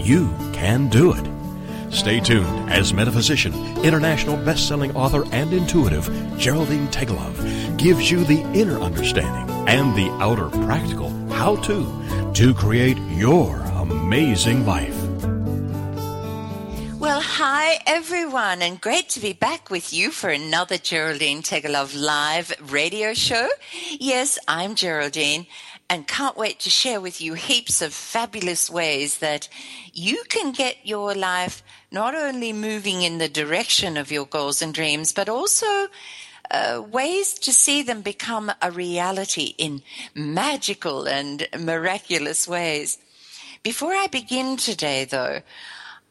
you can do it. Stay tuned as metaphysician, international best-selling author, and intuitive Geraldine Teggelove gives you the inner understanding and the outer practical how-to to create your amazing life. Well, hi everyone, and great to be back with you for another Geraldine Teggelove live radio show. Yes, I'm Geraldine, and can't wait to share with you heaps of fabulous ways that you can get your life not only moving in the direction of your goals and dreams, but also uh, ways to see them become a reality in magical and miraculous ways. Before I begin today, though,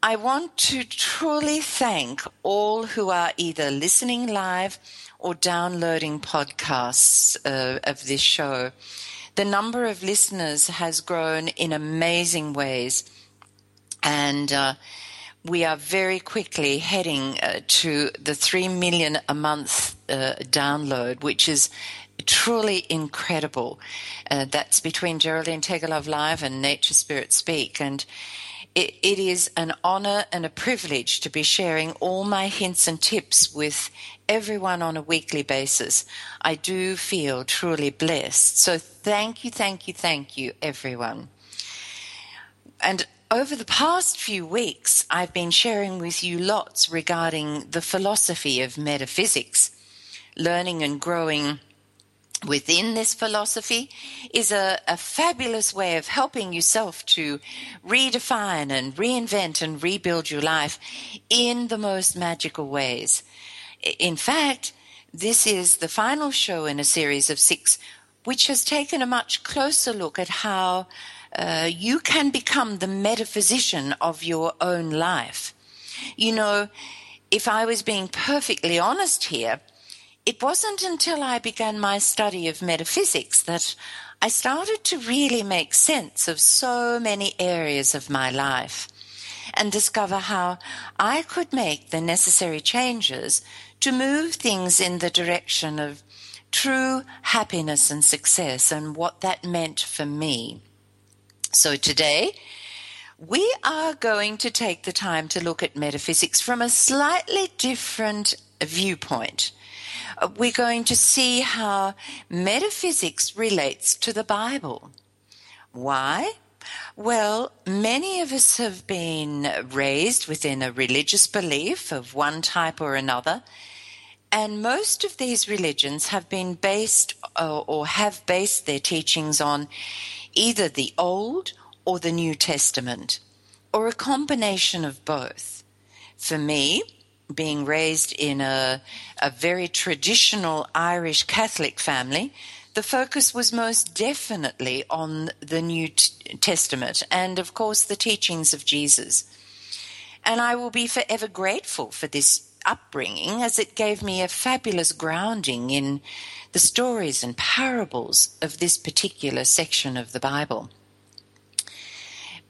I want to truly thank all who are either listening live or downloading podcasts uh, of this show the number of listeners has grown in amazing ways. And uh, we are very quickly heading uh, to the 3 million a month uh, download, which is truly incredible. Uh, that's between Geraldine Teggelove Live and Nature Spirit Speak. And it, it is an honor and a privilege to be sharing all my hints and tips with everyone on a weekly basis. I do feel truly blessed. So thank you, thank you, thank you, everyone. And over the past few weeks, I've been sharing with you lots regarding the philosophy of metaphysics, learning and growing within this philosophy is a, a, fabulous way of helping yourself to redefine and reinvent and rebuild your life in the most magical ways. In fact, this is the final show in a series of six, which has taken a much closer look at how uh, you can become the metaphysician of your own life. You know, if I was being perfectly honest here, it wasn't until I began my study of metaphysics that I started to really make sense of so many areas of my life and discover how I could make the necessary changes to move things in the direction of true happiness and success and what that meant for me. So today, we are going to take the time to look at metaphysics from a slightly different viewpoint we're going to see how metaphysics relates to the Bible. Why? Well, many of us have been raised within a religious belief of one type or another, and most of these religions have been based or have based their teachings on either the Old or the New Testament, or a combination of both. For me, being raised in a, a very traditional Irish Catholic family, the focus was most definitely on the New Testament and, of course, the teachings of Jesus. And I will be forever grateful for this upbringing as it gave me a fabulous grounding in the stories and parables of this particular section of the Bible.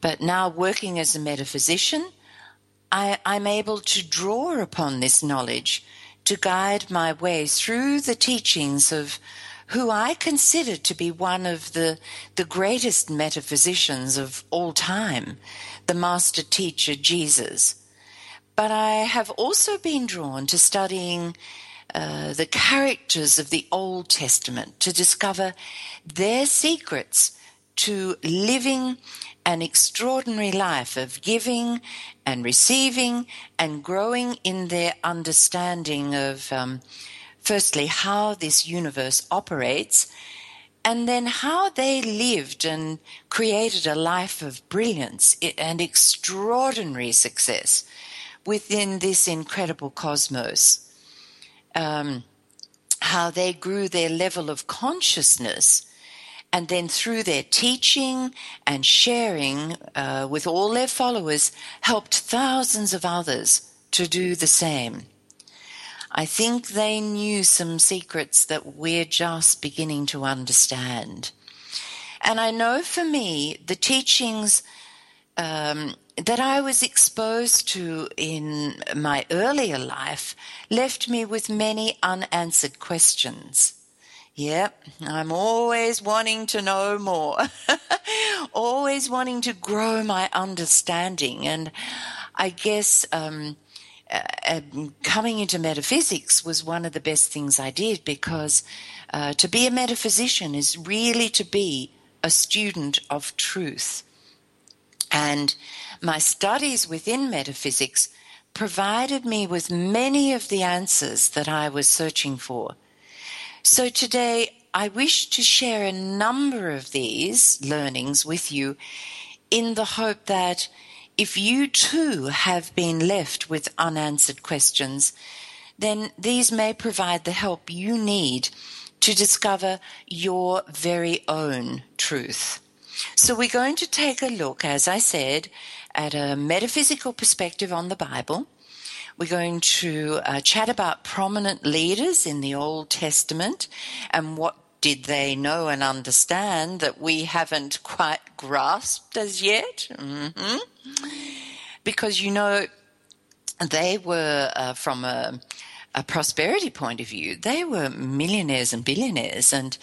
But now, working as a metaphysician, I, I'm able to draw upon this knowledge to guide my way through the teachings of who I consider to be one of the, the greatest metaphysicians of all time, the master teacher Jesus. But I have also been drawn to studying uh, the characters of the Old Testament to discover their secrets to living an extraordinary life of giving and receiving and growing in their understanding of, um, firstly, how this universe operates, and then how they lived and created a life of brilliance and extraordinary success within this incredible cosmos. Um, how they grew their level of consciousness and then through their teaching and sharing uh, with all their followers, helped thousands of others to do the same. I think they knew some secrets that we're just beginning to understand. And I know for me, the teachings um, that I was exposed to in my earlier life left me with many unanswered questions. Yep, I'm always wanting to know more, always wanting to grow my understanding. And I guess um, uh, um, coming into metaphysics was one of the best things I did because uh, to be a metaphysician is really to be a student of truth. And my studies within metaphysics provided me with many of the answers that I was searching for. So today I wish to share a number of these learnings with you in the hope that if you too have been left with unanswered questions, then these may provide the help you need to discover your very own truth. So we're going to take a look, as I said, at a metaphysical perspective on the Bible. We're going to uh, chat about prominent leaders in the Old Testament and what did they know and understand that we haven't quite grasped as yet? Mm-hmm. Because, you know, they were, uh, from a, a prosperity point of view, they were millionaires and billionaires, and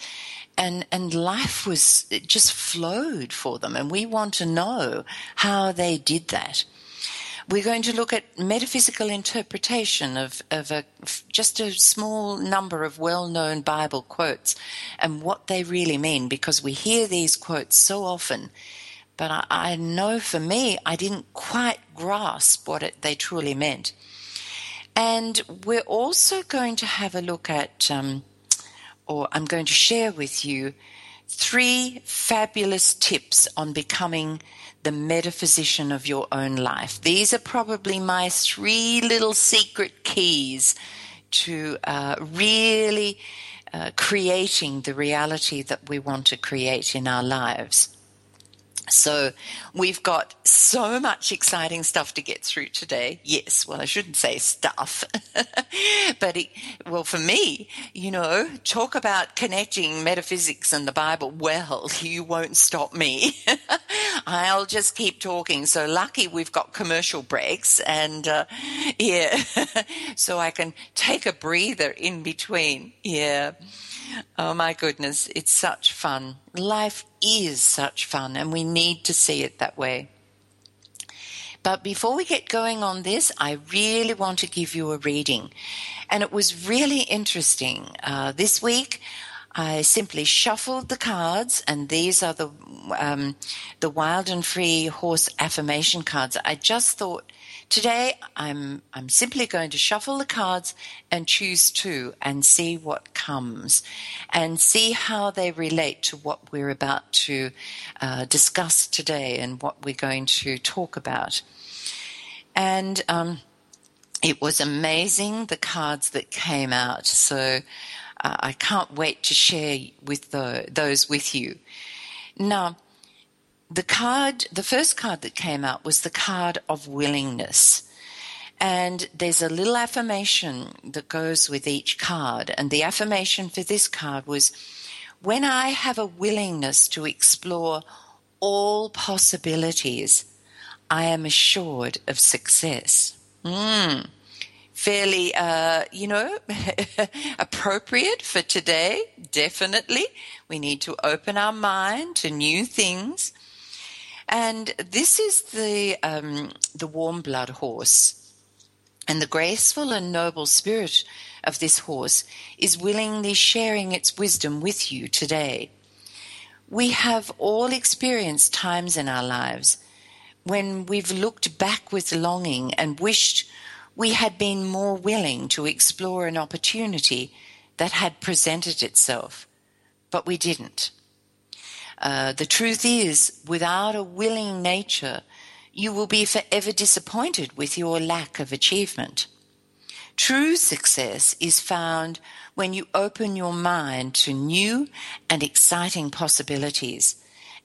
and and life was it just flowed for them, and we want to know how they did that. We're going to look at metaphysical interpretation of, of a, just a small number of well known Bible quotes and what they really mean because we hear these quotes so often. But I, I know for me, I didn't quite grasp what it, they truly meant. And we're also going to have a look at, um, or I'm going to share with you, three fabulous tips on becoming the metaphysician of your own life. These are probably my three little secret keys to uh, really uh, creating the reality that we want to create in our lives. So we've got so much exciting stuff to get through today. Yes, well, I shouldn't say stuff, but it, well, for me, you know, talk about connecting metaphysics and the Bible. Well, you won't stop me. I'll just keep talking. So lucky we've got commercial breaks and, uh, yeah, so I can take a breather in between. Yeah. Oh my goodness, it's such fun. Life is such fun, and we need to see it that way. But before we get going on this, I really want to give you a reading. And it was really interesting. Uh, this week, I simply shuffled the cards, and these are the um, the wild and free horse affirmation cards. I just thought Today, I'm, I'm simply going to shuffle the cards and choose two and see what comes and see how they relate to what we're about to uh, discuss today and what we're going to talk about. And um, it was amazing the cards that came out. So uh, I can't wait to share with the, those with you. Now, the card, the first card that came out was the card of willingness. And there's a little affirmation that goes with each card. And the affirmation for this card was when I have a willingness to explore all possibilities, I am assured of success. Mm. Fairly, uh, you know, appropriate for today, definitely. We need to open our mind to new things and this is the um, the warm blood horse. And the graceful and noble spirit of this horse is willingly sharing its wisdom with you today. We have all experienced times in our lives when we've looked back with longing and wished we had been more willing to explore an opportunity that had presented itself, but we didn't. Uh, the truth is, without a willing nature, you will be forever disappointed with your lack of achievement. True success is found when you open your mind to new and exciting possibilities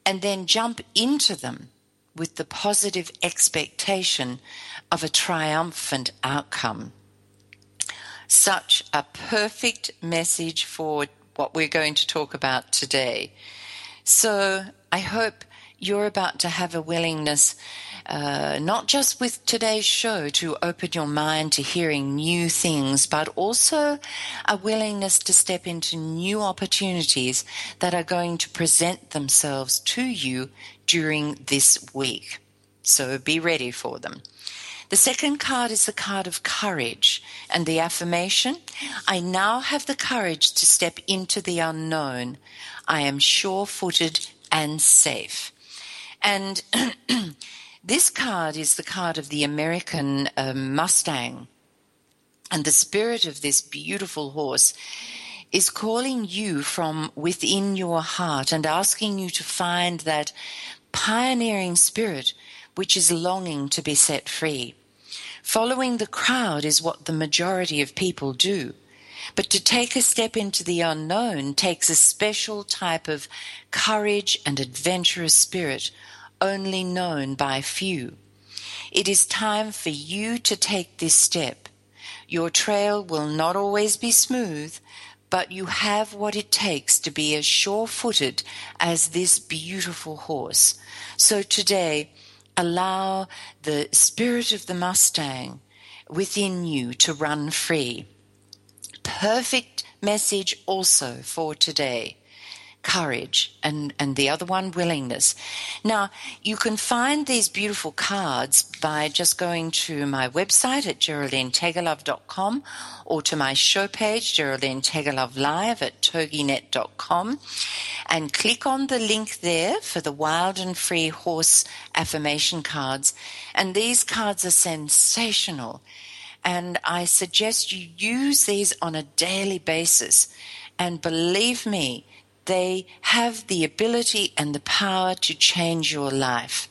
and then jump into them with the positive expectation of a triumphant outcome. Such a perfect message for what we're going to talk about today. So I hope you're about to have a willingness, uh, not just with today's show, to open your mind to hearing new things, but also a willingness to step into new opportunities that are going to present themselves to you during this week. So be ready for them. The second card is the card of courage and the affirmation. I now have the courage to step into the unknown. I am sure footed and safe. And this card is the card of the American uh, Mustang. And the spirit of this beautiful horse is calling you from within your heart and asking you to find that pioneering spirit which is longing to be set free. Following the crowd is what the majority of people do. But to take a step into the unknown takes a special type of courage and adventurous spirit only known by few. It is time for you to take this step. Your trail will not always be smooth, but you have what it takes to be as sure footed as this beautiful horse. So today, allow the spirit of the Mustang within you to run free. Perfect message also for today courage and, and the other one willingness. Now, you can find these beautiful cards by just going to my website at geraldineteggelove.com or to my show page, Geraldine Live at toginet.com and click on the link there for the Wild and Free Horse affirmation cards. And these cards are sensational. And I suggest you use these on a daily basis. And believe me, they have the ability and the power to change your life.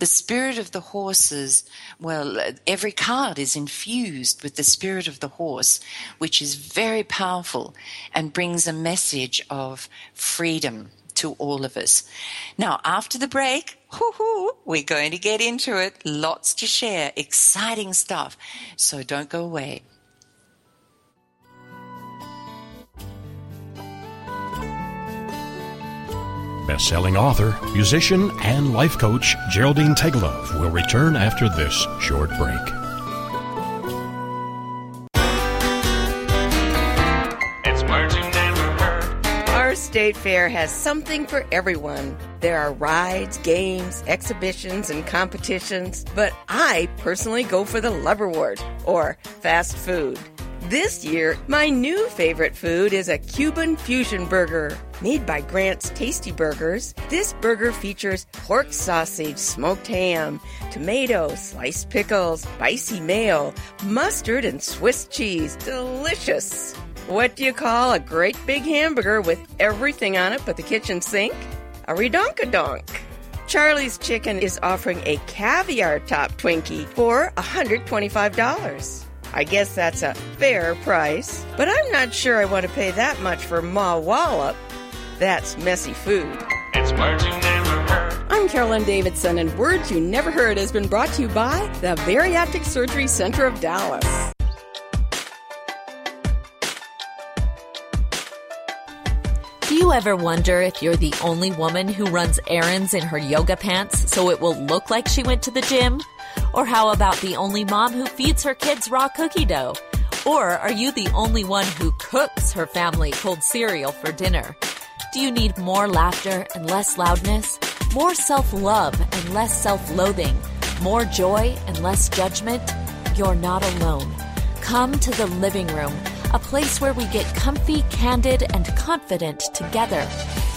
The spirit of the horses, well, every card is infused with the spirit of the horse, which is very powerful and brings a message of freedom to all of us. Now, after the break, we're going to get into it. Lots to share, exciting stuff. So don't go away. Best-selling author, musician, and life coach Geraldine Teggelove will return after this short break. State fair has something for everyone. There are rides, games, exhibitions, and competitions, but I personally go for the Loverwort or fast food. This year, my new favorite food is a Cuban fusion burger. Made by Grant's Tasty Burgers, this burger features pork sausage, smoked ham, tomato, sliced pickles, spicy mayo, mustard, and Swiss cheese. Delicious! What do you call a great big hamburger with everything on it but the kitchen sink? A redonkadonk. Charlie's Chicken is offering a caviar top Twinkie for $125. I guess that's a fair price, but I'm not sure I want to pay that much for Ma Wallop. That's messy food. It's words you never heard. I'm Carolyn Davidson, and Words You Never Heard has been brought to you by the Bariatric Surgery Center of Dallas. Do you ever wonder if you're the only woman who runs errands in her yoga pants so it will look like she went to the gym? Or how about the only mom who feeds her kids raw cookie dough? Or are you the only one who cooks her family cold cereal for dinner? Do you need more laughter and less loudness? More self love and less self loathing? More joy and less judgment? You're not alone. Come to the living room, a place where we get comfy, candid, and confident together.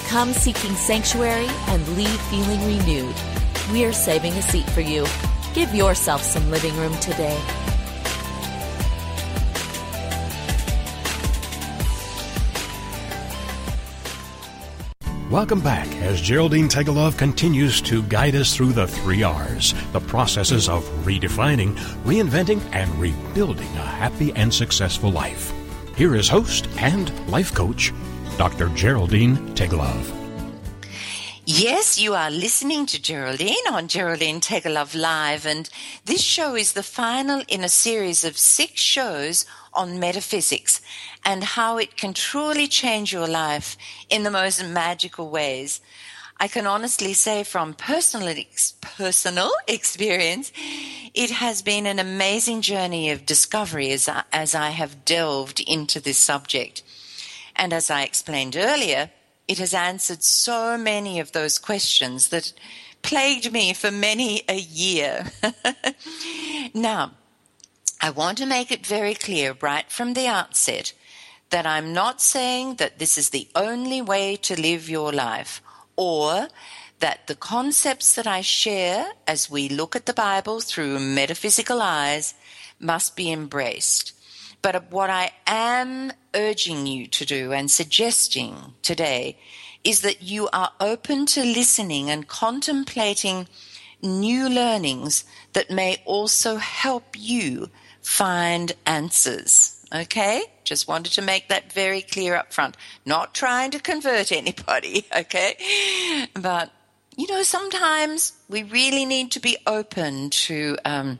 Come seeking sanctuary and leave feeling renewed. We're saving a seat for you. Give yourself some living room today. Welcome back as Geraldine Teggelove continues to guide us through the three R's, the processes of redefining, reinventing, and rebuilding a happy and successful life. Here is host and life coach, Dr. Geraldine Teggelove. Yes, you are listening to Geraldine on Geraldine Teggelove Live, and this show is the final in a series of six shows on metaphysics and how it can truly change your life in the most magical ways. I can honestly say from personal personal experience, it has been an amazing journey of discovery as I, as I have delved into this subject. And as I explained earlier, it has answered so many of those questions that plagued me for many a year. now, I want to make it very clear right from the outset that I'm not saying that this is the only way to live your life or that the concepts that I share as we look at the Bible through metaphysical eyes must be embraced. But what I am urging you to do and suggesting today is that you are open to listening and contemplating new learnings that may also help you find answers. Okay? Just wanted to make that very clear up front. Not trying to convert anybody, okay? But, you know, sometimes we really need to be open to um,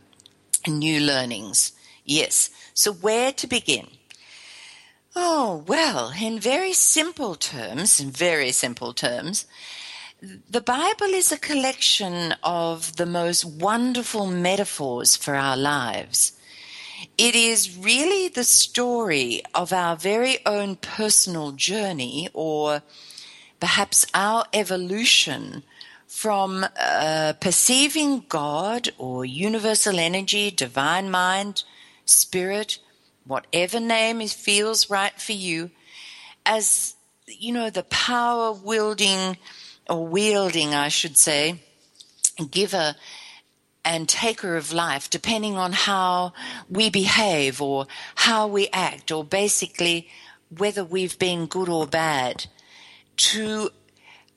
new learnings. Yes. So, where to begin? Oh, well, in very simple terms, in very simple terms, the Bible is a collection of the most wonderful metaphors for our lives. It is really the story of our very own personal journey, or perhaps our evolution from uh, perceiving God or universal energy, divine mind, spirit, whatever name feels right for you, as you know, the power wielding or wielding, I should say, giver and taker of life, depending on how we behave or how we act, or basically whether we've been good or bad, to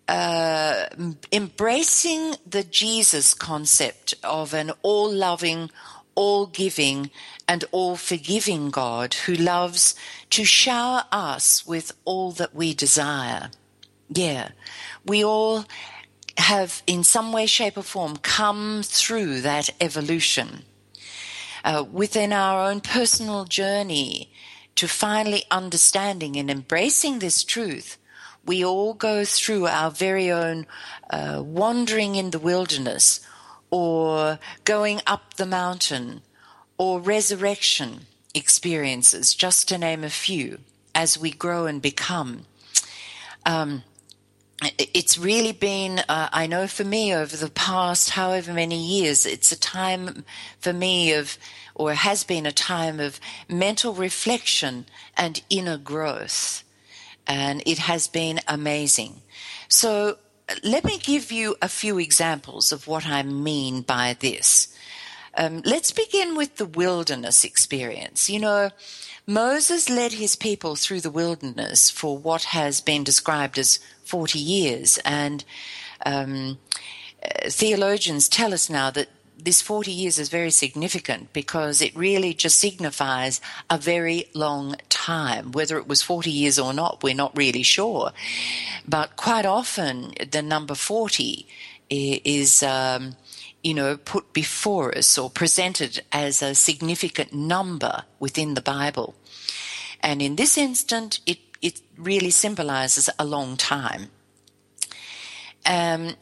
uh, embracing the Jesus concept of an all loving, all giving, and all forgiving God who loves to shower us with all that we desire. Yeah, we all have, in some way, shape, or form, come through that evolution uh, within our own personal journey to finally understanding and embracing this truth. We all go through our very own uh, wandering in the wilderness or going up the mountain or resurrection experiences, just to name a few, as we grow and become. Um, it's really been, uh, I know for me over the past however many years, it's a time for me of, or has been a time of mental reflection and inner growth. And it has been amazing. So let me give you a few examples of what I mean by this. Um, let's begin with the wilderness experience. You know, Moses led his people through the wilderness for what has been described as 40 years. And um, uh, theologians tell us now that this 40 years is very significant because it really just signifies a very long time. Whether it was 40 years or not, we're not really sure. But quite often, the number 40 is. Um, you know, put before us or presented as a significant number within the Bible. And in this instant, it, it really symbolizes a long time. Um,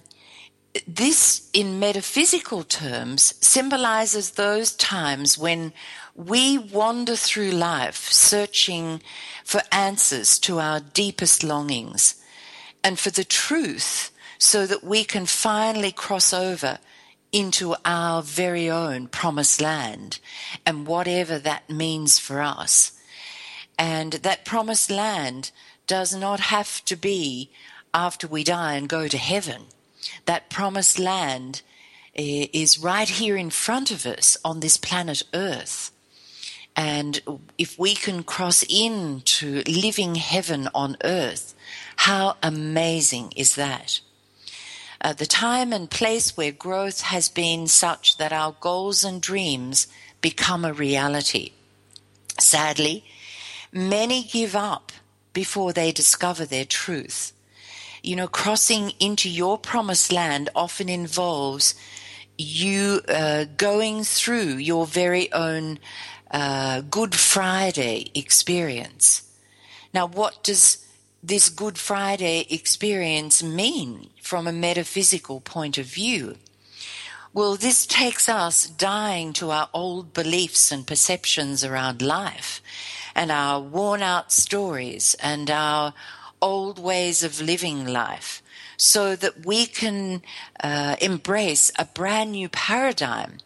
this, in metaphysical terms, symbolizes those times when we wander through life searching for answers to our deepest longings and for the truth so that we can finally cross over into our very own promised land and whatever that means for us. And that promised land does not have to be after we die and go to heaven. That promised land eh, is right here in front of us on this planet Earth. And if we can cross into living heaven on earth, how amazing is that? Uh, the time and place where growth has been such that our goals and dreams become a reality. Sadly, many give up before they discover their truth. You know, crossing into your promised land often involves you uh, going through your very own uh, Good Friday experience. Now, what does this Good Friday experience mean from a metaphysical point of view? Well, this takes us dying to our old beliefs and perceptions around life and our worn out stories and our old ways of living life so that we can uh, embrace a brand new paradigm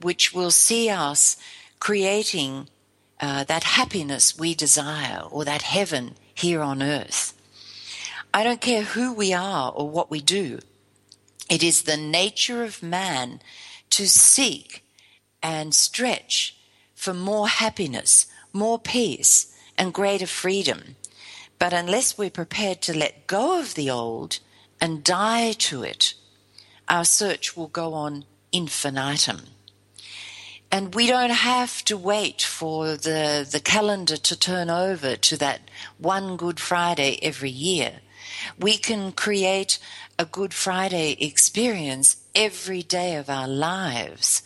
which will see us creating uh, that happiness we desire or that heaven here on earth. I don't care who we are or what we do. It is the nature of man to seek and stretch for more happiness, more peace, and greater freedom. But unless we're prepared to let go of the old and die to it, our search will go on infinitum. And we don't have to wait for the, the calendar to turn over to that one Good Friday every year. We can create a Good Friday experience every day of our lives.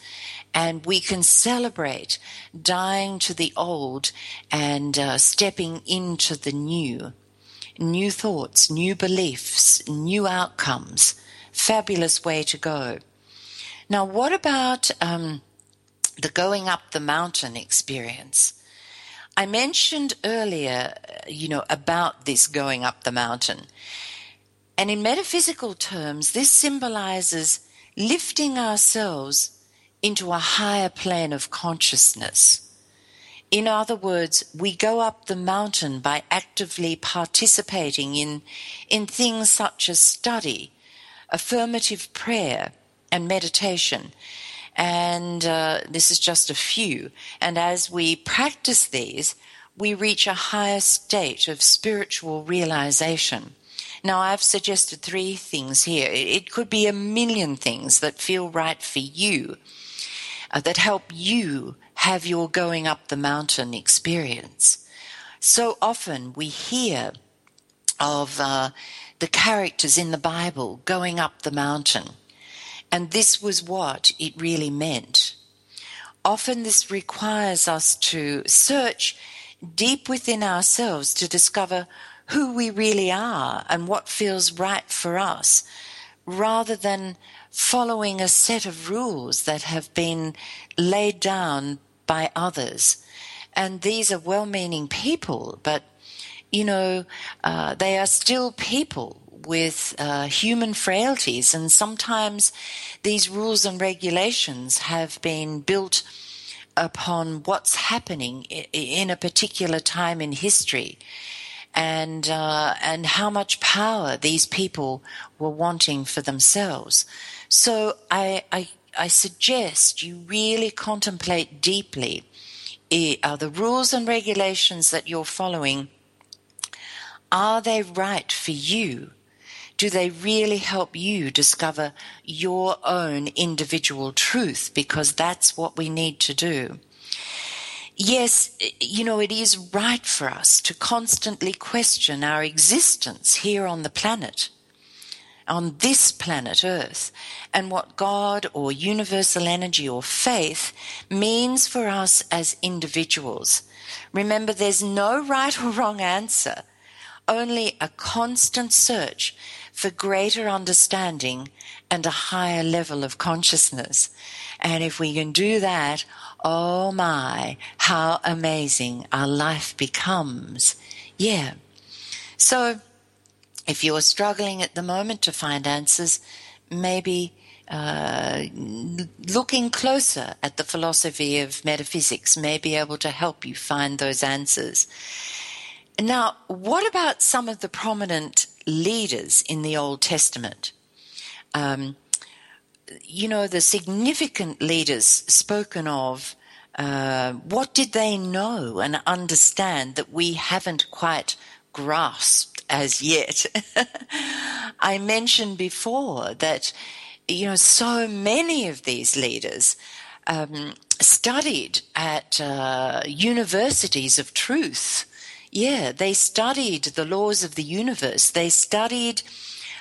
And we can celebrate dying to the old and uh, stepping into the new. New thoughts, new beliefs, new outcomes. Fabulous way to go. Now, what about um, the going up the mountain experience? I mentioned earlier, uh, you know, about this going up the mountain. And in metaphysical terms, this symbolizes lifting ourselves into a higher plane of consciousness. In other words, we go up the mountain by actively participating in, in things such as study, affirmative prayer, and meditation. And uh, this is just a few. And as we practice these, we reach a higher state of spiritual realization. Now, I've suggested three things here. It could be a million things that feel right for you, uh, that help you have your going up the mountain experience. So often we hear of uh, the characters in the Bible going up the mountain, and this was what it really meant. Often this requires us to search deep within ourselves to discover who we really are and what feels right for us, rather than following a set of rules that have been laid down by others. And these are well meaning people, but you know, uh, they are still people with uh, human frailties, and sometimes these rules and regulations have been built upon what's happening in a particular time in history and uh, and how much power these people were wanting for themselves. So I I, I suggest you really contemplate deeply are the rules and regulations that you're following are they right for you? Do they really help you discover your own individual truth? Because that's what we need to do yes, you know, it is right for us to constantly question our existence here on the planet, on this planet Earth, and what God or universal energy or faith means for us as individuals. Remember, there's no right or wrong answer, only a constant search for greater understanding and a higher level of consciousness. And if we can do that, oh my, how amazing our life becomes. Yeah. So if you're struggling at the moment to find answers, maybe uh, looking closer at the philosophy of metaphysics may be able to help you find those answers. Now, what about some of the prominent leaders in the Old Testament? Um, you know, the significant leaders spoken of Uh, what did they know and understand that we haven't quite grasped as yet? I mentioned before that, you know, so many of these leaders um, studied at uh, universities of truth. Yeah, they studied the laws of the universe. They studied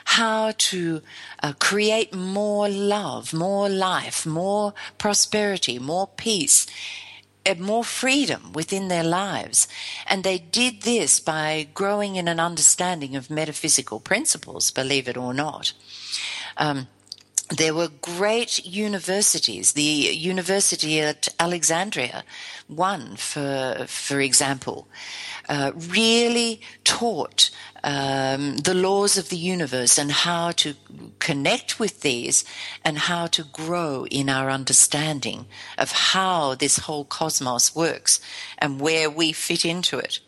how to uh, create more love, more life, more prosperity, more peace, and more freedom within their lives. And they did this by growing in an understanding of metaphysical principles, believe it or not. Um, there were great universities. The university at Alexandria, one for for example, uh, really taught um, the laws of the universe and how to connect with these and how to grow in our understanding of how this whole cosmos works and where we fit into it.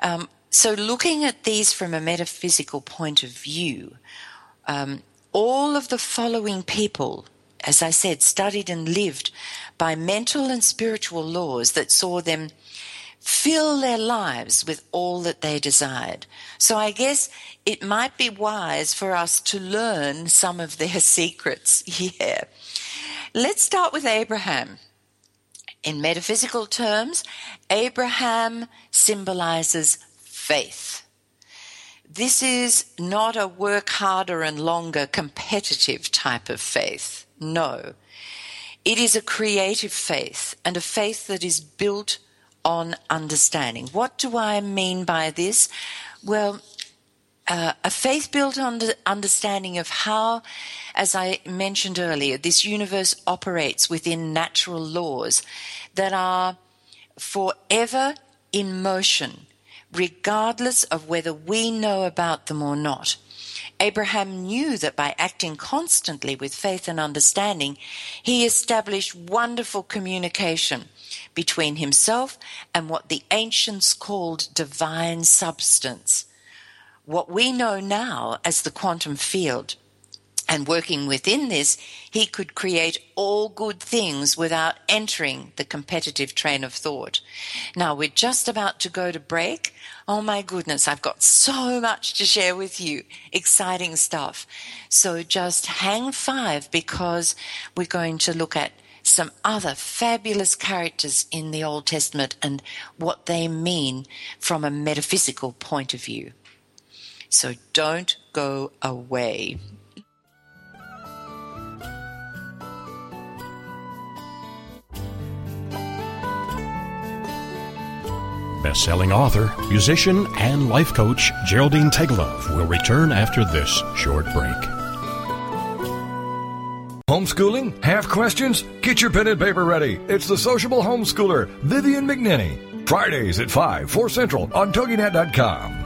Um, so, looking at these from a metaphysical point of view, um, all of the following people, as I said, studied and lived by mental and spiritual laws that saw them fill their lives with all that they desired. So I guess it might be wise for us to learn some of their secrets here. Let's start with Abraham. In metaphysical terms, Abraham symbolizes faith. This is not a work harder and longer competitive type of faith. No. It is a creative faith and a faith that is built on understanding. What do I mean by this? Well, uh, a faith built on the understanding of how, as I mentioned earlier, this universe operates within natural laws that are forever in motion regardless of whether we know about them or not. Abraham knew that by acting constantly with faith and understanding, he established wonderful communication between himself and what the ancients called divine substance. What we know now as the quantum field and working within this, he could create all good things without entering the competitive train of thought. Now we're just about to go to break. Oh my goodness, I've got so much to share with you. Exciting stuff. So just hang five because we're going to look at some other fabulous characters in the Old Testament and what they mean from a metaphysical point of view. So don't go away. Best-selling author, musician, and life coach Geraldine Teggelove will return after this short break. Homeschooling? Have questions? Get your pen and paper ready. It's the sociable homeschooler, Vivian McNinney. Fridays at 5, 4 Central on TogiNet.com.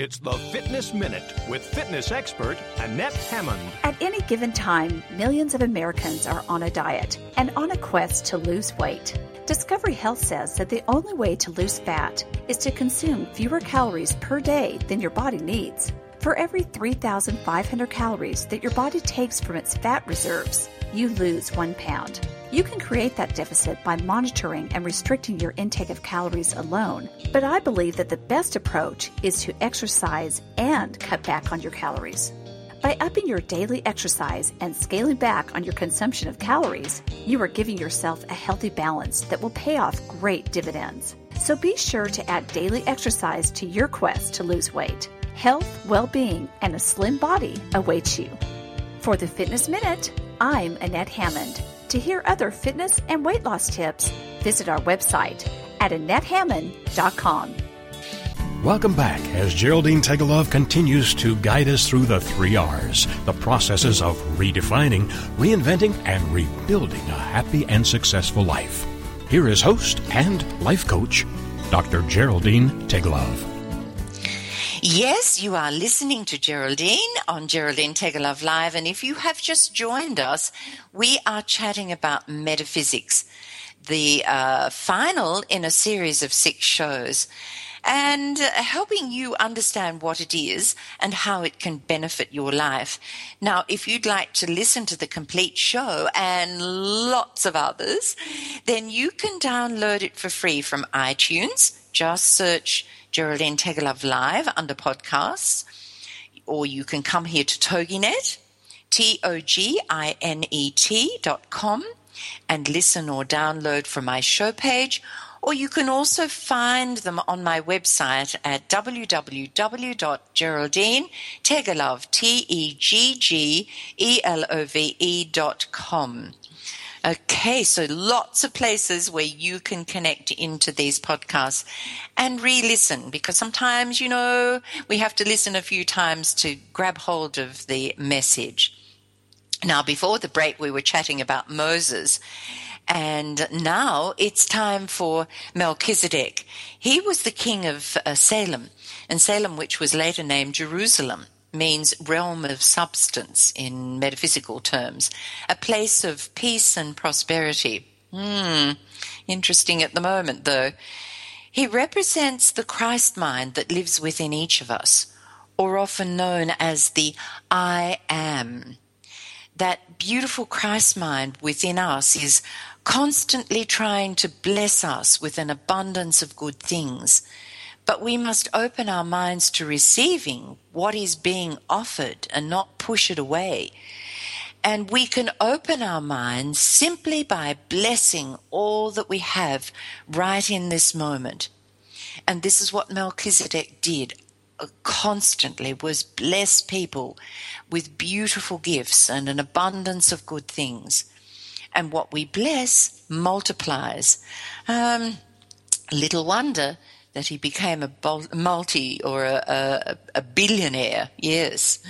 It's the Fitness Minute with fitness expert Annette Hammond. At any given time, millions of Americans are on a diet and on a quest to lose weight. Discovery Health says that the only way to lose fat is to consume fewer calories per day than your body needs. For every 3,500 calories that your body takes from its fat reserves, you lose one pound. You can create that deficit by monitoring and restricting your intake of calories alone, but I believe that the best approach is to exercise and cut back on your calories. By upping your daily exercise and scaling back on your consumption of calories, you are giving yourself a healthy balance that will pay off great dividends. So be sure to add daily exercise to your quest to lose weight. Health, well being, and a slim body awaits you. For the Fitness Minute, I'm Annette Hammond. To hear other fitness and weight loss tips, visit our website at AnnetteHammond.com. Welcome back as Geraldine Teggelove continues to guide us through the three R's, the processes of redefining, reinventing, and rebuilding a happy and successful life. Here is host and life coach, Dr. Geraldine Teggelove. Yes, you are listening to Geraldine on Geraldine Teggelove Live. And if you have just joined us, we are chatting about metaphysics, the uh, final in a series of six shows and helping you understand what it is and how it can benefit your life. Now, if you'd like to listen to the complete show and lots of others, then you can download it for free from iTunes. Just search Geraldine Teggelove Live under podcasts, or you can come here to TogiNet, T O G I N E T dot com, and listen or download from my show page or you can also find them on my website at www.geraldine.teggelove, T-E-G-G-E-L-O-V-E dot com. Okay, so lots of places where you can connect into these podcasts and re-listen because sometimes, you know, we have to listen a few times to grab hold of the message. Now, before the break, we were chatting about Moses and now it's time for Melchizedek. He was the king of uh, Salem, and Salem, which was later named Jerusalem, means realm of substance in metaphysical terms, a place of peace and prosperity. Hmm, interesting at the moment, though. He represents the Christ mind that lives within each of us, or often known as the I am. That beautiful Christ mind within us is constantly trying to bless us with an abundance of good things. But we must open our minds to receiving what is being offered and not push it away. And we can open our minds simply by blessing all that we have right in this moment. And this is what Melchizedek did uh, constantly was bless people with beautiful gifts and an abundance of good things and what we bless multiplies. Um, little wonder that he became a multi or a, a, a billionaire. Yes.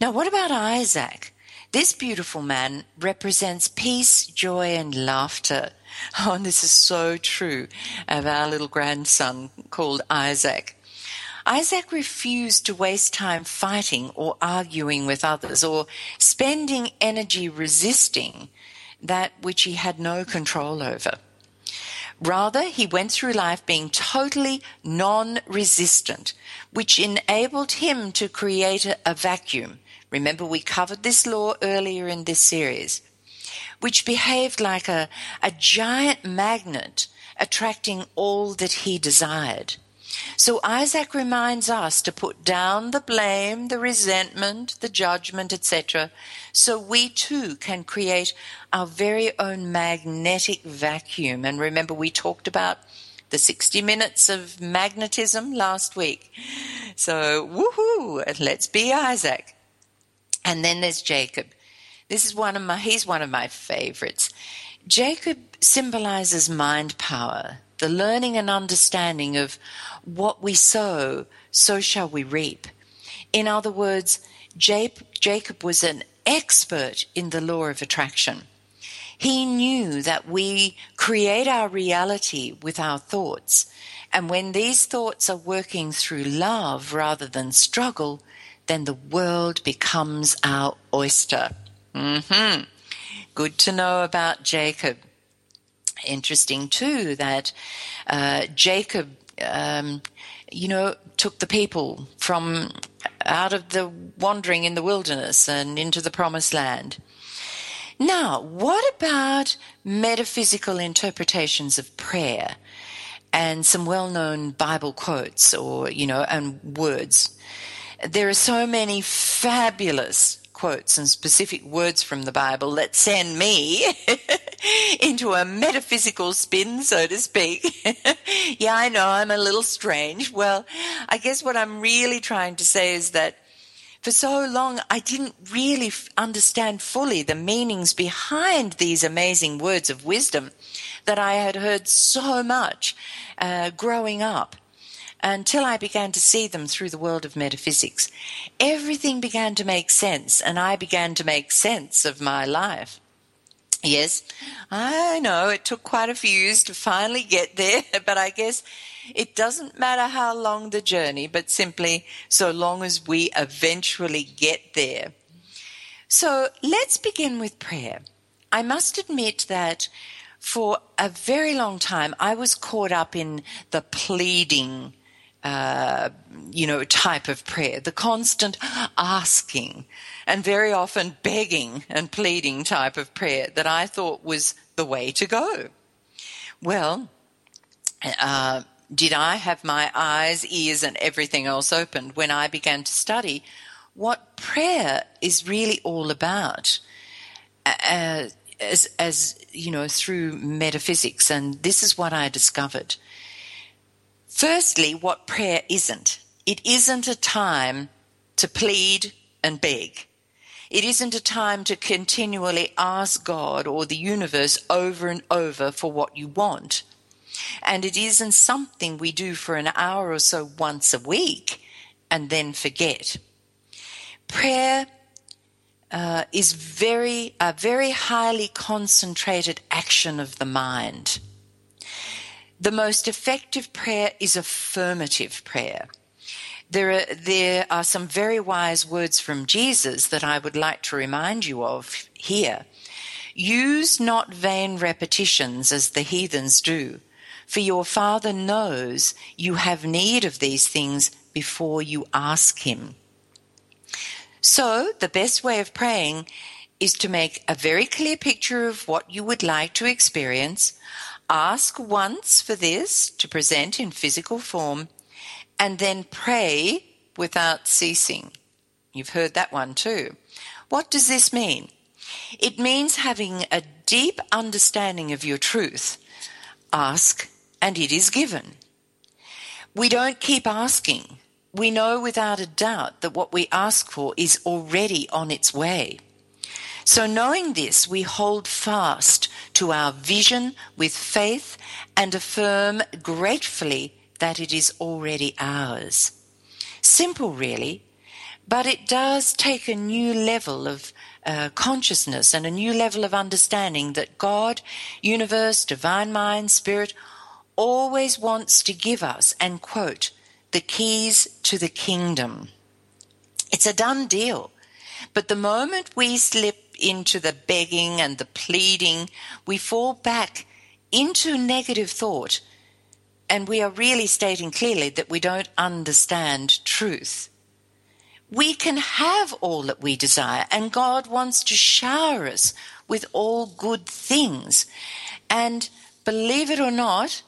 Now, what about Isaac? This beautiful man represents peace, joy, and laughter. Oh, and this is so true of our little grandson called Isaac. Isaac refused to waste time fighting or arguing with others or spending energy resisting that which he had no control over. Rather, he went through life being totally non resistant, which enabled him to create a, vacuum. Remember, we covered this law earlier in this series, which behaved like a, a giant magnet attracting all that he desired. So Isaac reminds us to put down the blame, the resentment, the judgment, etc., so we too can create our very own magnetic vacuum. And remember, we talked about the 60 minutes of magnetism last week. So, woohoo, let's be Isaac. And then there's Jacob. This is one of my, he's one of my favorites. Jacob symbolizes mind power, the learning and understanding of what we sow, so shall we reap. In other words, Jacob was an expert in the law of attraction. He knew that we create our reality with our thoughts. And when these thoughts are working through love rather than struggle, then the world becomes our oyster. Mm-hmm. Good to know about Jacob. Interesting too that uh, Jacob, um, you know, took the people from out of the wandering in the wilderness and into the promised land. Now, what about metaphysical interpretations of prayer and some well known Bible quotes or, you know, and words? There are so many fabulous quotes and specific words from the Bible that send me into a metaphysical spin, so to speak. yeah, I know I'm a little strange. Well, I guess what I'm really trying to say is that For so long, I didn't really f- understand fully the meanings behind these amazing words of wisdom that I had heard so much uh, growing up until I began to see them through the world of metaphysics. Everything began to make sense, and I began to make sense of my life. Yes, I know it took quite a few years to finally get there, but I guess it doesn't matter how long the journey, but simply so long as we eventually get there. So let's begin with prayer. I must admit that for a very long time I was caught up in the pleading uh, you know, type of prayer, the constant asking and very often begging and pleading type of prayer that I thought was the way to go. Well, uh, did I have my eyes, ears, and everything else opened when I began to study what prayer is really all about? As, as you know, through metaphysics, and this is what I discovered. Firstly, what prayer isn't. It isn't a time to plead and beg. It isn't a time to continually ask God or the universe over and over for what you want. And it isn't something we do for an hour or so once a week and then forget. Prayer uh, is very a very highly concentrated action of the mind. The most effective prayer is affirmative prayer. There are, there are some very wise words from Jesus that I would like to remind you of here. Use not vain repetitions as the heathens do, for your Father knows you have need of these things before you ask Him. So, the best way of praying is to make a very clear picture of what you would like to experience, Ask once for this to present in physical form, and then pray without ceasing. You've heard that one too. What does this mean? It means having a deep understanding of your truth. Ask, and it is given. We don't keep asking. We know without a doubt that what we ask for is already on its way. So, knowing this, we hold fast to our vision with faith and affirm gratefully that it is already ours. Simple, really, but it does take a new level of uh, consciousness and a new level of understanding that God, universe, divine mind, spirit always wants to give us, and quote, the keys to the kingdom. It's a done deal. But the moment we slip into the begging and the pleading, we fall back into negative thought. And we are really stating clearly that we don't understand truth. We can have all that we desire, and God wants to shower us with all good things. And believe it or not,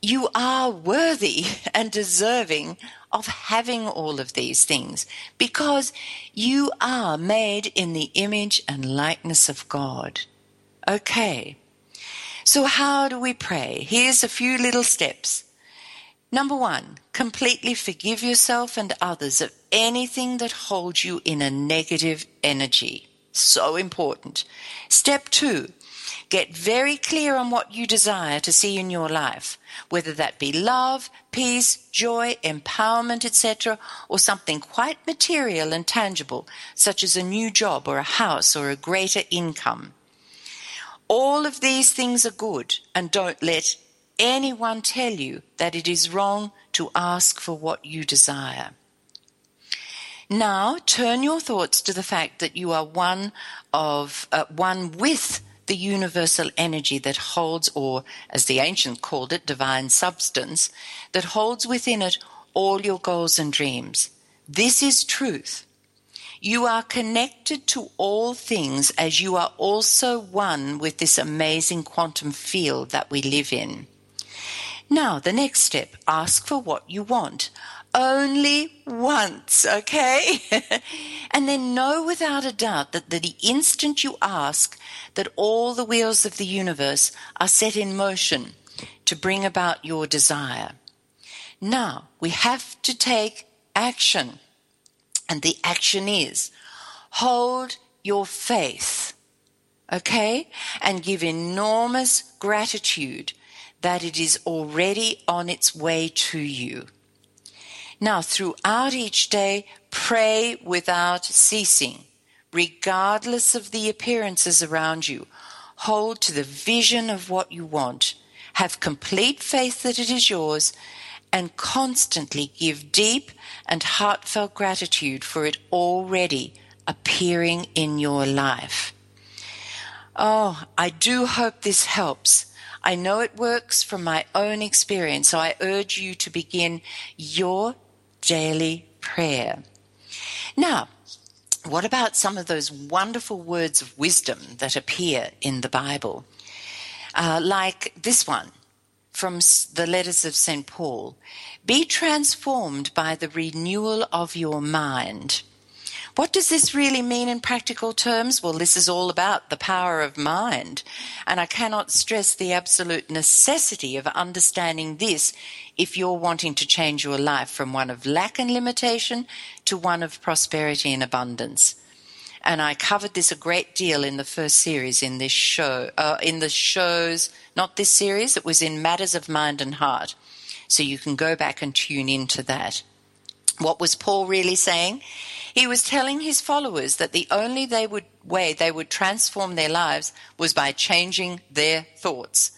you are worthy and deserving of having all of these things because you are made in the image and likeness of God. Okay. So how do we pray? Here's a few little steps. Number one, completely forgive yourself and others of anything that holds you in a negative energy. So important. Step two, Get very clear on what you desire to see in your life, whether that be love, peace, joy, empowerment, etc., or something quite material and tangible, such as a new job or a house or a greater income. All of these things are good, and don't let anyone tell you that it is wrong to ask for what you desire. Now turn your thoughts to the fact that you are one of uh, one with the universal energy that holds, or as the ancient called it, divine substance, that holds within it all your goals and dreams. This is truth. You are connected to all things as you are also one with this amazing quantum field that we live in. Now, the next step ask for what you want only once, okay? and then know without a doubt that the instant you ask, that all the wheels of the universe are set in motion to bring about your desire. Now, we have to take action. And the action is hold your faith, okay? And give enormous gratitude that it is already on its way to you. Now, throughout each day, pray without ceasing, regardless of the appearances around you. Hold to the vision of what you want. Have complete faith that it is yours and constantly give deep and heartfelt gratitude for it already appearing in your life. Oh, I do hope this helps. I know it works from my own experience, so I urge you to begin your daily prayer. Now, what about some of those wonderful words of wisdom that appear in the Bible? Uh, like this one from the letters of St. Paul Be transformed by the renewal of your mind. What does this really mean in practical terms? Well, this is all about the power of mind. And I cannot stress the absolute necessity of understanding this if you're wanting to change your life from one of lack and limitation to one of prosperity and abundance. And I covered this a great deal in the first series in this show, uh, in the shows, not this series, it was in Matters of Mind and Heart. So you can go back and tune into that. What was Paul really saying? He was telling his followers that the only they would, way they would transform their lives was by changing their thoughts.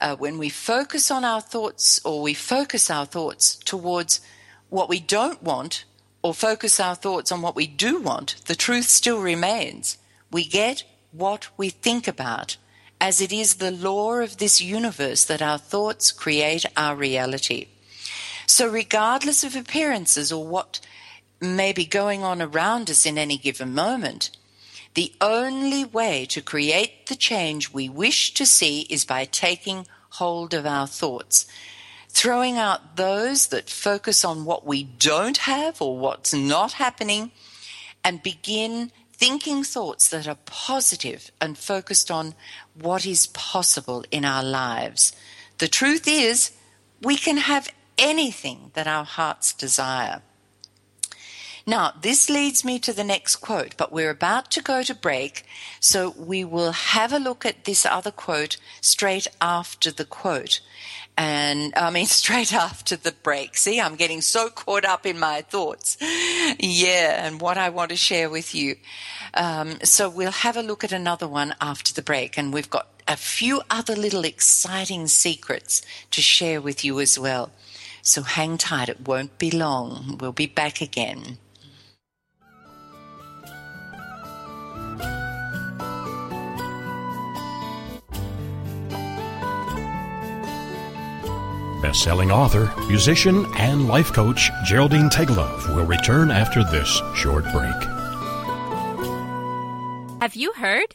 Uh, when we focus on our thoughts or we focus our thoughts towards what we don't want or focus our thoughts on what we do want, the truth still remains. We get what we think about, as it is the law of this universe that our thoughts create our reality. So, regardless of appearances or what may be going on around us in any given moment, the only way to create the change we wish to see is by taking hold of our thoughts, throwing out those that focus on what we don't have or what's not happening, and begin thinking thoughts that are positive and focused on what is possible in our lives. The truth is, we can have anything that our hearts desire. Now, this leads me to the next quote, but we're about to go to break, so we will have a look at this other quote straight after the quote. And I mean, straight after the break. See, I'm getting so caught up in my thoughts. Yeah, and what I want to share with you. Um, so we'll have a look at another one after the break, and we've got a few other little exciting secrets to share with you as well. So hang tight, it won't be long. We'll be back again. Best-selling author, musician, and life coach Geraldine Teggelove will return after this short break. Have you heard?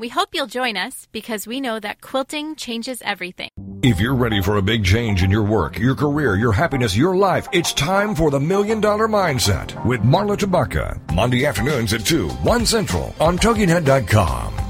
We hope you'll join us because we know that quilting changes everything. If you're ready for a big change in your work, your career, your happiness, your life, it's time for the Million Dollar Mindset with Marla Tabaka. Monday afternoons at 2, 1 Central on TogiNet.com.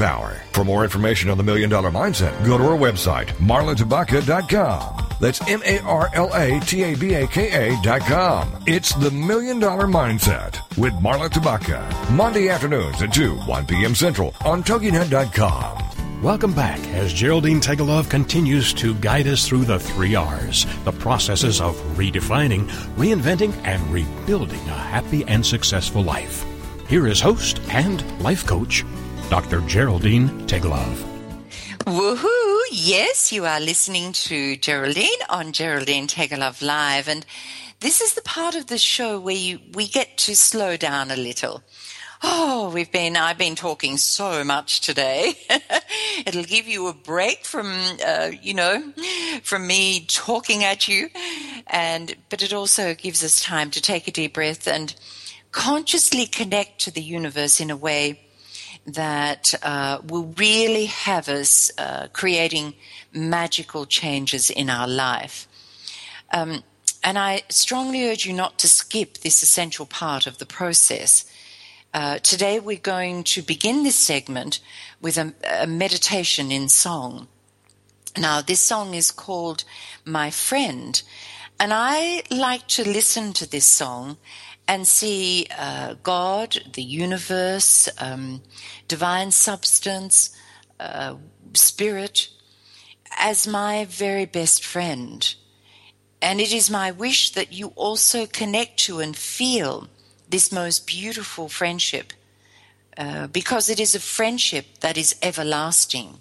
power. For more information on the Million Dollar Mindset, go to our website, marlatabaka.com. That's M A R L A T A B A K A dot com. It's the Million Dollar Mindset with Marla Tabaka. Monday afternoons at 2, 1 p.m. Central on TogiNet.com. Welcome back as Geraldine Teggelove continues to guide us through the three R's, the processes of redefining, reinventing, and rebuilding a happy and successful life. Here is host and life coach, Dr. Geraldine Teggelove. Woohoo! Yes, you are listening to Geraldine on Geraldine Teggelove Live, and this is the part of the show where you, we get to slow down a little. Oh, we've been, I've been talking so much today. It'll give you a break from, uh, you know, from me talking at you. And, but it also gives us time to take a deep breath and consciously connect to the universe in a way that uh, will really have us uh, creating magical changes in our life. Um, and I strongly urge you not to skip this essential part of the process. Uh, today, we're going to begin this segment with a, a meditation in song. Now, this song is called My Friend, and I like to listen to this song and see uh, God, the universe, um, divine substance, uh, spirit, as my very best friend. And it is my wish that you also connect to and feel this most beautiful friendship, uh, because it is a friendship that is everlasting.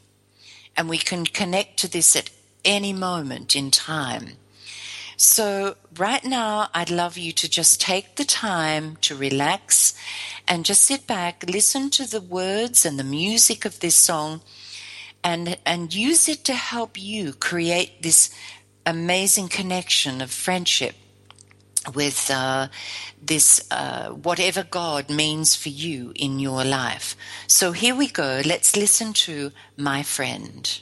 And we can connect to this at any moment in time. So, right now, I'd love you to just take the time to relax and just sit back, listen to the words and the music of this song, and, and use it to help you create this amazing connection of friendship with uh, this, uh, whatever God means for you in your life. So, here we go. Let's listen to My Friend.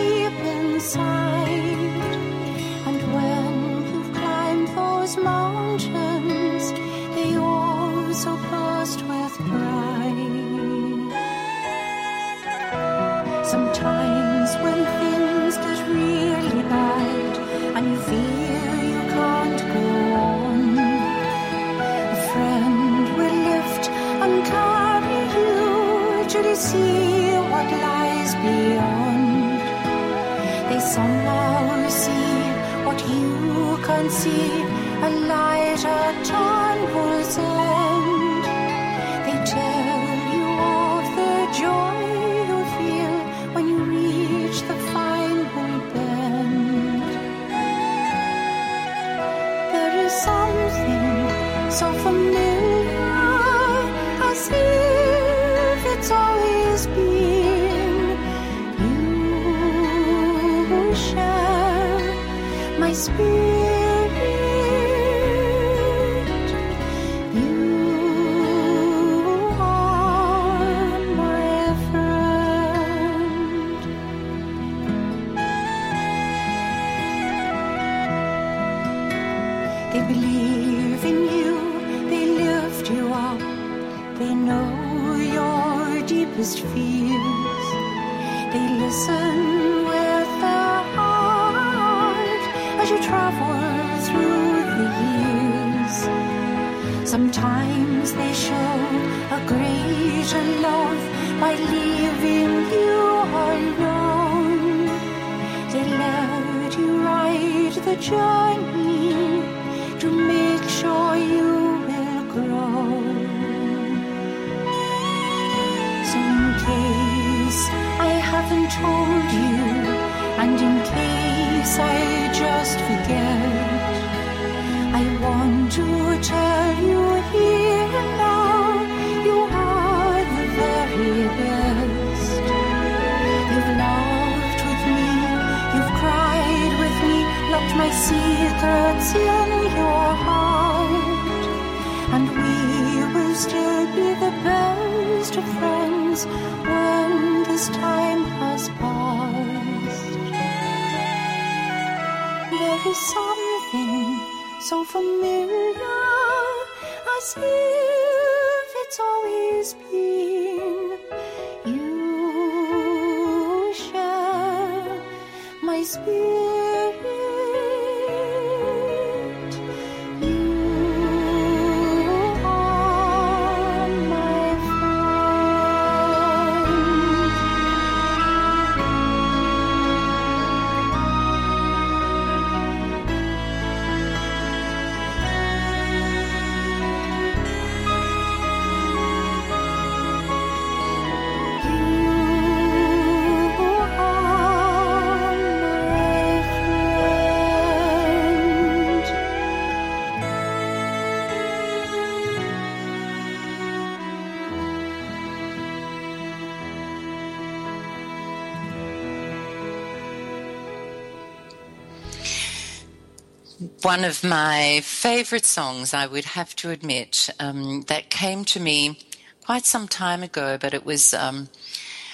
关系。spirit. One of my favorite songs, I would have to admit, um, that came to me quite some time ago, but it was, um,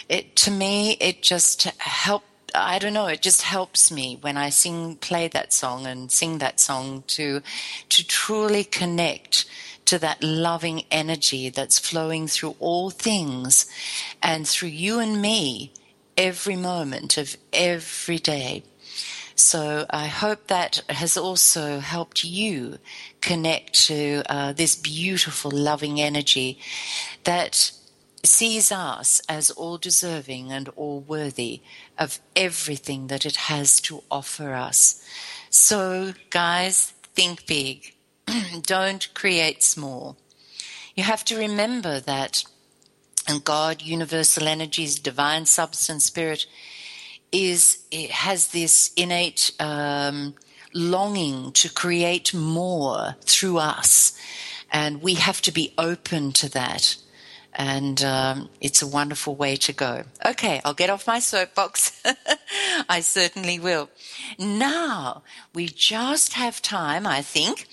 it, to me, it just helped. I don't know. It just helps me when I sing, play that song and sing that song to, to truly connect to that loving energy that's flowing through all things and through you and me every moment of every day. So I hope that has also helped you connect to uh, this beautiful, loving energy that sees us as all deserving and all worthy of everything that it has to offer us. So, guys, think big. Don't create small. You have to remember that and God, universal energies, divine substance, spirit, is it has this innate um, longing to create more through us, and we have to be open to that. And um, it's a wonderful way to go. Okay, I'll get off my soapbox. I certainly will. Now, we just have time, I think.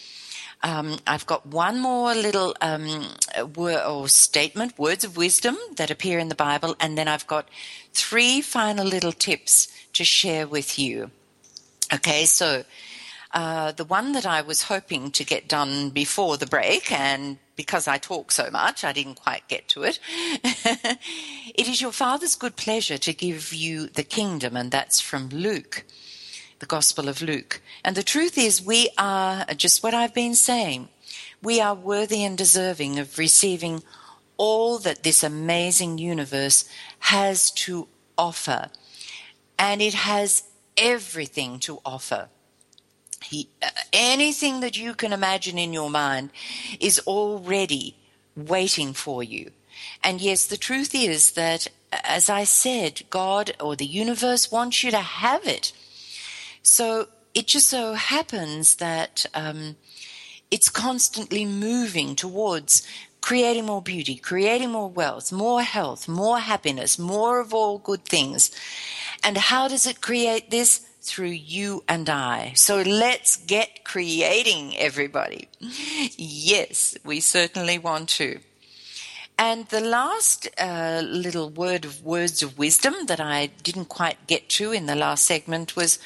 Um, I've got one more little um, word or statement, words of wisdom that appear in the Bible, and then I've got three final little tips to share with you. Okay, so uh, the one that I was hoping to get done before the break, and because I talk so much, I didn't quite get to it. it is your Father's good pleasure to give you the kingdom, and that's from Luke, the Gospel of Luke. And the truth is, we are just what I've been saying. We are worthy and deserving of receiving all that this amazing universe has to offer. And it has everything to offer. He, uh, anything that you can imagine in your mind is already waiting for you. And yes, the truth is that, as I said, God or the universe wants you to have it. So it just so happens that um, it's constantly moving towards creating more beauty, creating more wealth, more health, more happiness, more of all good things. And how does it create this? through you and I. So let's get creating, everybody. Yes, we certainly want to. And the last uh, little word of words of wisdom that I didn't quite get to in the last segment was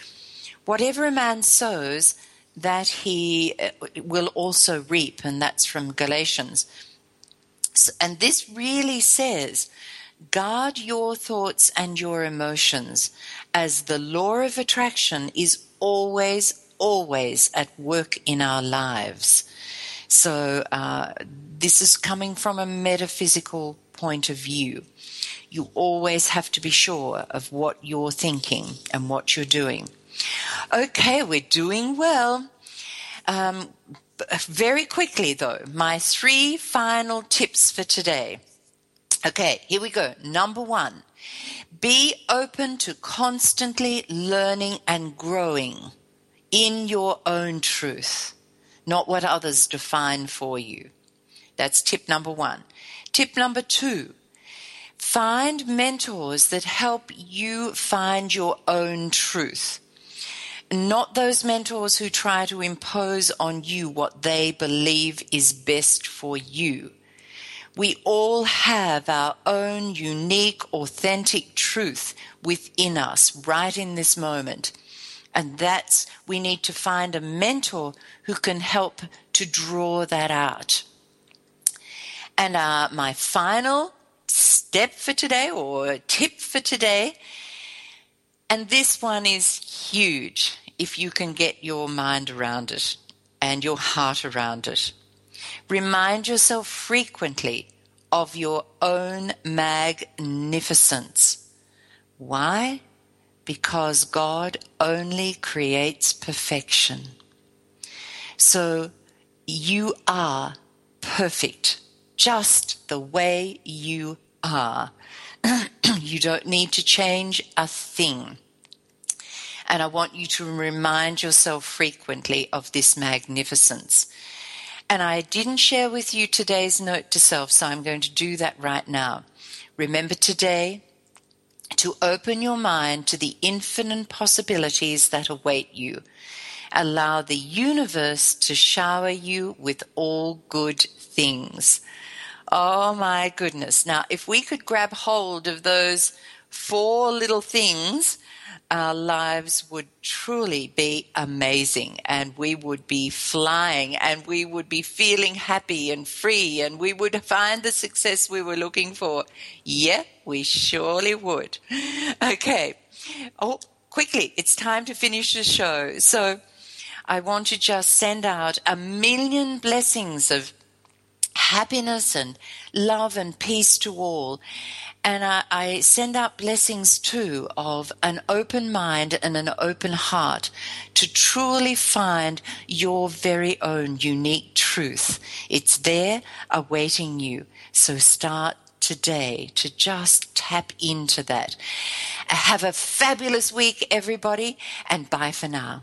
whatever a man sows, that he uh, will also reap. And that's from Galatians. And this really says guard your thoughts and your emotions as the law of attraction is always, always at work in our lives. So, uh, this is coming from a metaphysical point of view. You always have to be sure of what you're thinking and what you're doing. Okay, we're doing well. Um, very quickly, though, my three final tips for today. Okay, here we go. Number one, be open to constantly learning and growing in your own truth, not what others define for you. That's tip number one. Tip number two, find mentors that help you find your own truth not those mentors who try to impose on you what they believe is best for you. We all have our own unique, authentic truth within us right in this moment. And that's, we need to find a mentor who can help to draw that out. And uh, my final step for today or tip for today and this one is huge if you can get your mind around it and your heart around it. Remind yourself frequently of your own magnificence. Why? Because God only creates perfection. So you are perfect just the way you are. you don't need to change a thing. And I want you to remind yourself frequently of this magnificence. And I didn't share with you today's note to self, so I'm going to do that right now. Remember today to open your mind to the infinite possibilities that await you. Allow the universe to shower you with all good things. Oh my goodness. Now, if we could grab hold of those four little things, our lives would truly be amazing and we would be flying and we would be feeling happy and free and we would find the success we were looking for. Yeah, we surely would. Okay. Oh, quickly, it's time to finish the show. So I want to just send out a million blessings of happiness and love and peace to all. And I, I, send out blessings too of an open mind and an open heart to truly find your very own unique truth. It's there awaiting you. So start today to just tap into that. Have a fabulous week, everybody, and bye for now.